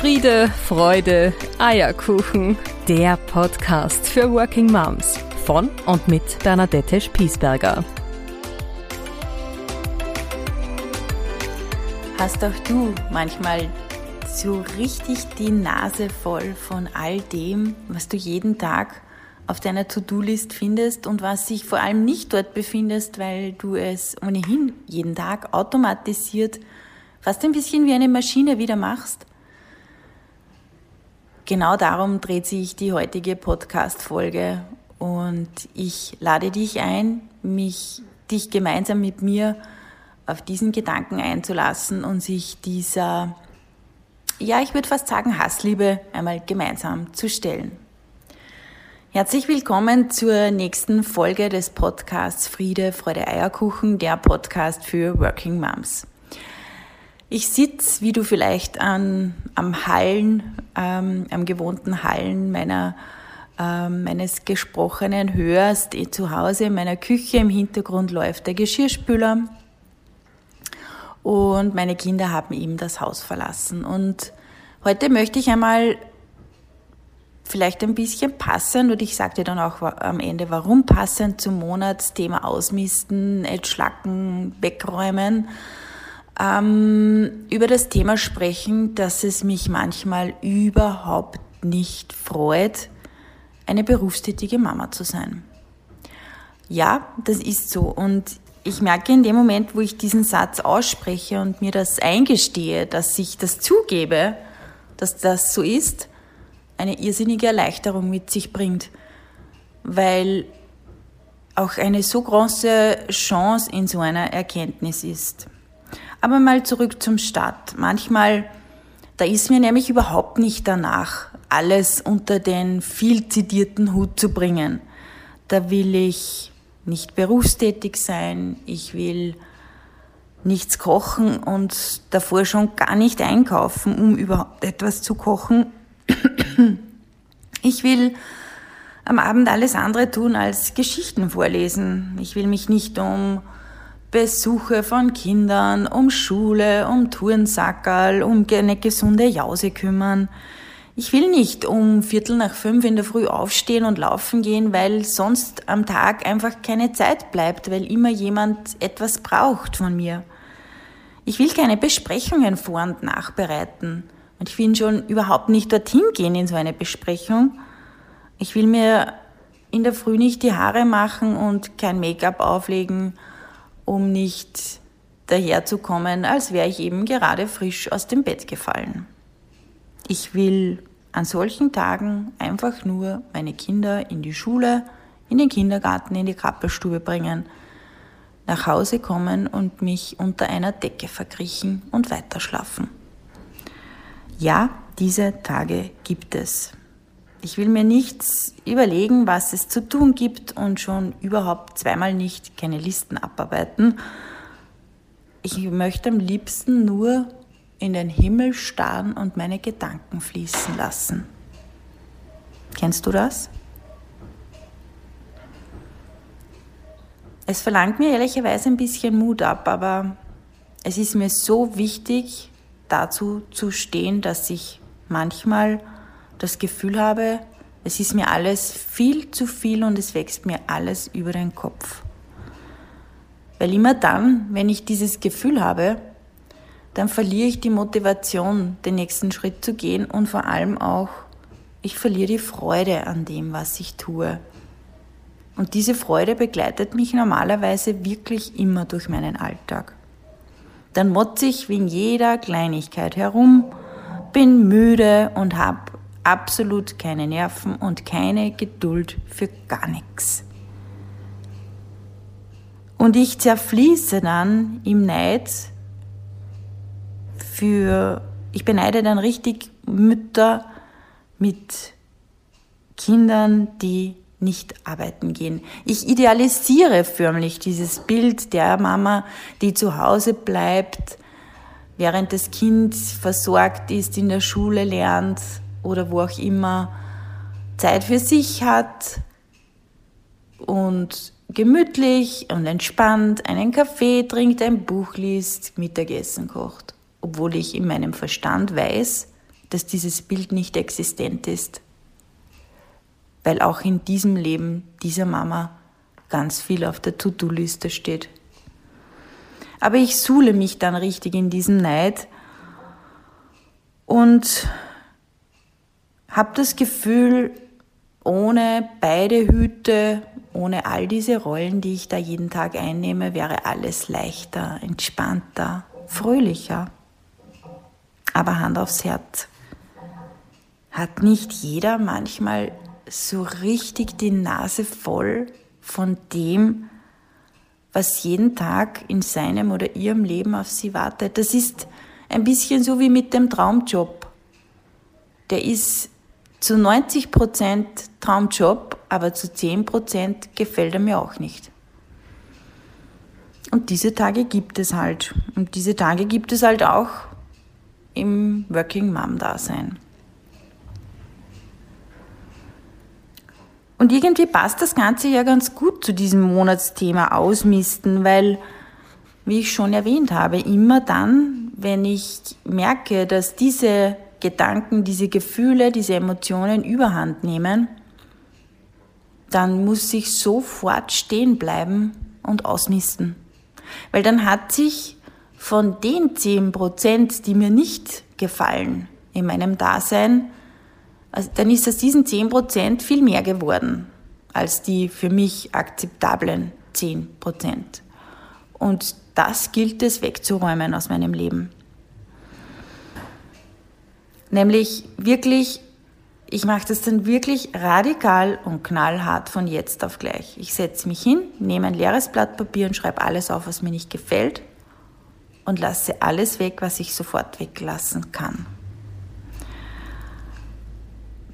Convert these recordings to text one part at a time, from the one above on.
Friede, Freude, Eierkuchen. Der Podcast für Working Moms von und mit Bernadette Spiesberger. Hast auch du manchmal so richtig die Nase voll von all dem, was du jeden Tag auf deiner To-Do-List findest und was sich vor allem nicht dort befindest, weil du es ohnehin jeden Tag automatisiert, fast ein bisschen wie eine Maschine wieder machst? Genau darum dreht sich die heutige Podcast-Folge und ich lade dich ein, mich, dich gemeinsam mit mir auf diesen Gedanken einzulassen und sich dieser, ja, ich würde fast sagen, Hassliebe einmal gemeinsam zu stellen. Herzlich willkommen zur nächsten Folge des Podcasts Friede, Freude, Eierkuchen, der Podcast für Working Moms. Ich sitze, wie du vielleicht an, am Hallen, ähm, am gewohnten Hallen meiner, ähm, meines Gesprochenen hörst, eh zu Hause in meiner Küche. Im Hintergrund läuft der Geschirrspüler. Und meine Kinder haben eben das Haus verlassen. Und heute möchte ich einmal vielleicht ein bisschen passend, und ich dir dann auch am Ende, warum passend zum Monatsthema Ausmisten, Entschlacken, Wegräumen, ähm, über das Thema sprechen, dass es mich manchmal überhaupt nicht freut, eine berufstätige Mama zu sein. Ja, das ist so. Und ich merke in dem Moment, wo ich diesen Satz ausspreche und mir das eingestehe, dass ich das zugebe, dass das so ist, eine irrsinnige Erleichterung mit sich bringt. Weil auch eine so große Chance in so einer Erkenntnis ist. Aber mal zurück zum Start. Manchmal, da ist mir nämlich überhaupt nicht danach, alles unter den viel zitierten Hut zu bringen. Da will ich nicht berufstätig sein, ich will nichts kochen und davor schon gar nicht einkaufen, um überhaupt etwas zu kochen. Ich will am Abend alles andere tun als Geschichten vorlesen. Ich will mich nicht um Besuche von Kindern, um Schule, um Tourensackerl, um eine gesunde Jause kümmern. Ich will nicht um Viertel nach fünf in der Früh aufstehen und laufen gehen, weil sonst am Tag einfach keine Zeit bleibt, weil immer jemand etwas braucht von mir. Ich will keine Besprechungen vor und nachbereiten. Und ich will schon überhaupt nicht dorthin gehen in so eine Besprechung. Ich will mir in der Früh nicht die Haare machen und kein Make-up auflegen um nicht daherzukommen, als wäre ich eben gerade frisch aus dem Bett gefallen. Ich will an solchen Tagen einfach nur meine Kinder in die Schule, in den Kindergarten, in die Krabbelstube bringen, nach Hause kommen und mich unter einer Decke verkriechen und weiterschlafen. Ja, diese Tage gibt es. Ich will mir nichts überlegen, was es zu tun gibt und schon überhaupt zweimal nicht keine Listen abarbeiten. Ich möchte am liebsten nur in den Himmel starren und meine Gedanken fließen lassen. Kennst du das? Es verlangt mir ehrlicherweise ein bisschen Mut ab, aber es ist mir so wichtig, dazu zu stehen, dass ich manchmal das Gefühl habe, es ist mir alles viel zu viel und es wächst mir alles über den Kopf. Weil immer dann, wenn ich dieses Gefühl habe, dann verliere ich die Motivation, den nächsten Schritt zu gehen und vor allem auch, ich verliere die Freude an dem, was ich tue. Und diese Freude begleitet mich normalerweise wirklich immer durch meinen Alltag. Dann motze ich wegen jeder Kleinigkeit herum, bin müde und habe absolut keine Nerven und keine Geduld für gar nichts. Und ich zerfließe dann im Neid für, ich beneide dann richtig Mütter mit Kindern, die nicht arbeiten gehen. Ich idealisiere förmlich dieses Bild der Mama, die zu Hause bleibt, während das Kind versorgt ist, in der Schule lernt oder wo auch immer Zeit für sich hat und gemütlich und entspannt einen Kaffee trinkt, ein Buch liest, Mittagessen kocht. Obwohl ich in meinem Verstand weiß, dass dieses Bild nicht existent ist. Weil auch in diesem Leben dieser Mama ganz viel auf der To-Do-Liste steht. Aber ich suhle mich dann richtig in diesem Neid und habe das Gefühl, ohne beide Hüte, ohne all diese Rollen, die ich da jeden Tag einnehme, wäre alles leichter, entspannter, fröhlicher. Aber Hand aufs Herz. Hat nicht jeder manchmal so richtig die Nase voll von dem, was jeden Tag in seinem oder ihrem Leben auf sie wartet? Das ist ein bisschen so wie mit dem Traumjob. Der ist zu 90 Prozent Traumjob, aber zu 10 Prozent gefällt er mir auch nicht. Und diese Tage gibt es halt. Und diese Tage gibt es halt auch im Working Mom Dasein. Und irgendwie passt das Ganze ja ganz gut zu diesem Monatsthema Ausmisten, weil, wie ich schon erwähnt habe, immer dann, wenn ich merke, dass diese Gedanken, diese Gefühle, diese Emotionen überhand nehmen, dann muss ich sofort stehen bleiben und ausmisten. Weil dann hat sich von den 10 Prozent, die mir nicht gefallen in meinem Dasein, also dann ist aus diesen 10 Prozent viel mehr geworden als die für mich akzeptablen 10 Prozent. Und das gilt es wegzuräumen aus meinem Leben. Nämlich wirklich, ich mache das dann wirklich radikal und knallhart von jetzt auf gleich. Ich setze mich hin, nehme ein leeres Blatt Papier und schreibe alles auf, was mir nicht gefällt und lasse alles weg, was ich sofort weglassen kann.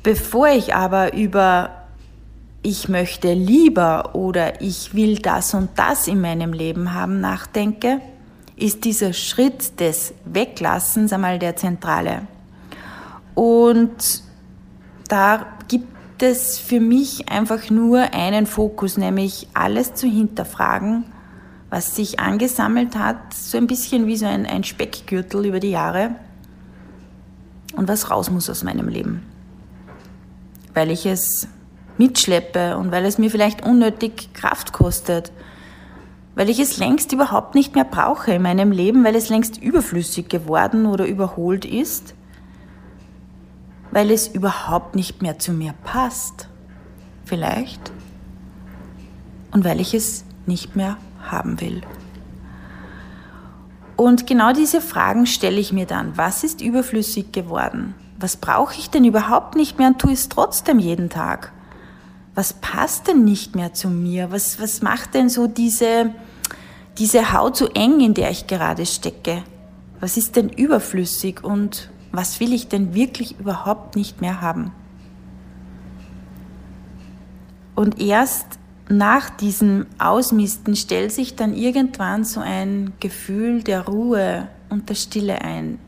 Bevor ich aber über ich möchte lieber oder ich will das und das in meinem Leben haben nachdenke, ist dieser Schritt des Weglassens einmal der zentrale. Und da gibt es für mich einfach nur einen Fokus, nämlich alles zu hinterfragen, was sich angesammelt hat, so ein bisschen wie so ein, ein Speckgürtel über die Jahre und was raus muss aus meinem Leben. Weil ich es mitschleppe und weil es mir vielleicht unnötig Kraft kostet, weil ich es längst überhaupt nicht mehr brauche in meinem Leben, weil es längst überflüssig geworden oder überholt ist weil es überhaupt nicht mehr zu mir passt. Vielleicht. Und weil ich es nicht mehr haben will. Und genau diese Fragen stelle ich mir dann. Was ist überflüssig geworden? Was brauche ich denn überhaupt nicht mehr und tue es trotzdem jeden Tag? Was passt denn nicht mehr zu mir? Was, was macht denn so diese, diese Haut so eng, in der ich gerade stecke? Was ist denn überflüssig und was will ich denn wirklich überhaupt nicht mehr haben? Und erst nach diesem Ausmisten stellt sich dann irgendwann so ein Gefühl der Ruhe und der Stille ein.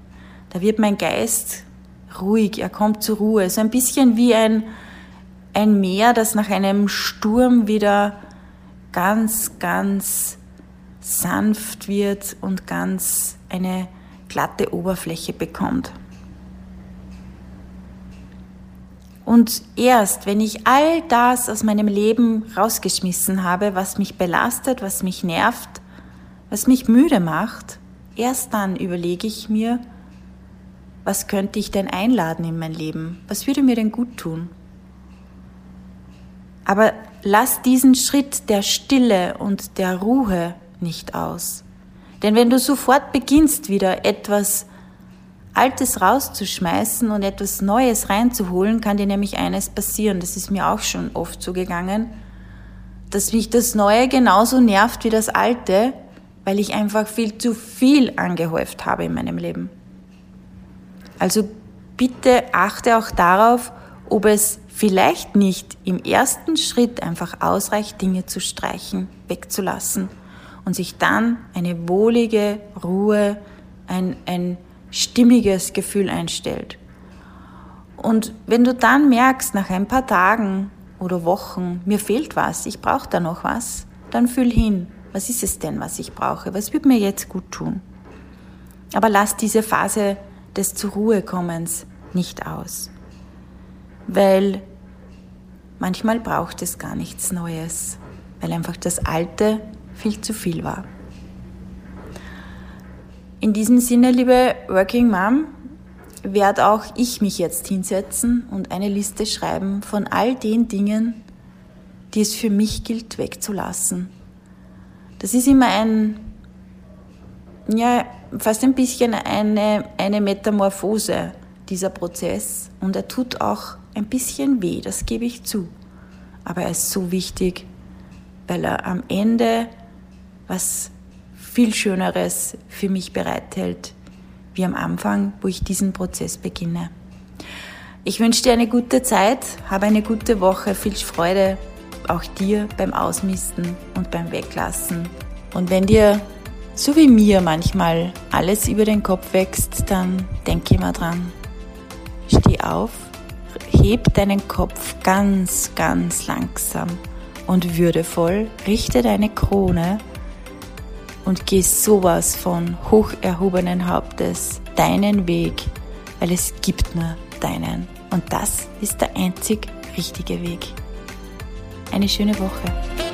Da wird mein Geist ruhig, er kommt zur Ruhe. So ein bisschen wie ein, ein Meer, das nach einem Sturm wieder ganz, ganz sanft wird und ganz eine glatte Oberfläche bekommt. Und erst, wenn ich all das aus meinem Leben rausgeschmissen habe, was mich belastet, was mich nervt, was mich müde macht, erst dann überlege ich mir, was könnte ich denn einladen in mein Leben? Was würde mir denn gut tun? Aber lass diesen Schritt der Stille und der Ruhe nicht aus. Denn wenn du sofort beginnst, wieder etwas Altes rauszuschmeißen und etwas Neues reinzuholen, kann dir nämlich eines passieren. Das ist mir auch schon oft so gegangen, dass mich das Neue genauso nervt wie das Alte, weil ich einfach viel zu viel angehäuft habe in meinem Leben. Also bitte achte auch darauf, ob es vielleicht nicht im ersten Schritt einfach ausreicht, Dinge zu streichen, wegzulassen und sich dann eine wohlige Ruhe, ein, ein stimmiges Gefühl einstellt. Und wenn du dann merkst, nach ein paar Tagen oder Wochen, mir fehlt was, ich brauche da noch was, dann fühl hin, was ist es denn, was ich brauche, was wird mir jetzt gut tun. Aber lass diese Phase des zur Ruhe kommens nicht aus. Weil manchmal braucht es gar nichts Neues, weil einfach das Alte viel zu viel war. In diesem Sinne, liebe Working Mom, werde auch ich mich jetzt hinsetzen und eine Liste schreiben von all den Dingen, die es für mich gilt wegzulassen. Das ist immer ein, ja, fast ein bisschen eine, eine Metamorphose, dieser Prozess. Und er tut auch ein bisschen weh, das gebe ich zu. Aber er ist so wichtig, weil er am Ende was viel Schöneres für mich bereithält, wie am Anfang, wo ich diesen Prozess beginne. Ich wünsche dir eine gute Zeit, habe eine gute Woche, viel Freude auch dir beim Ausmisten und beim Weglassen. Und wenn dir, so wie mir manchmal, alles über den Kopf wächst, dann denke immer dran. Steh auf, heb deinen Kopf ganz, ganz langsam und würdevoll, richte deine Krone und geh sowas von hoch erhobenen Hauptes deinen Weg, weil es gibt nur deinen. Und das ist der einzig richtige Weg. Eine schöne Woche.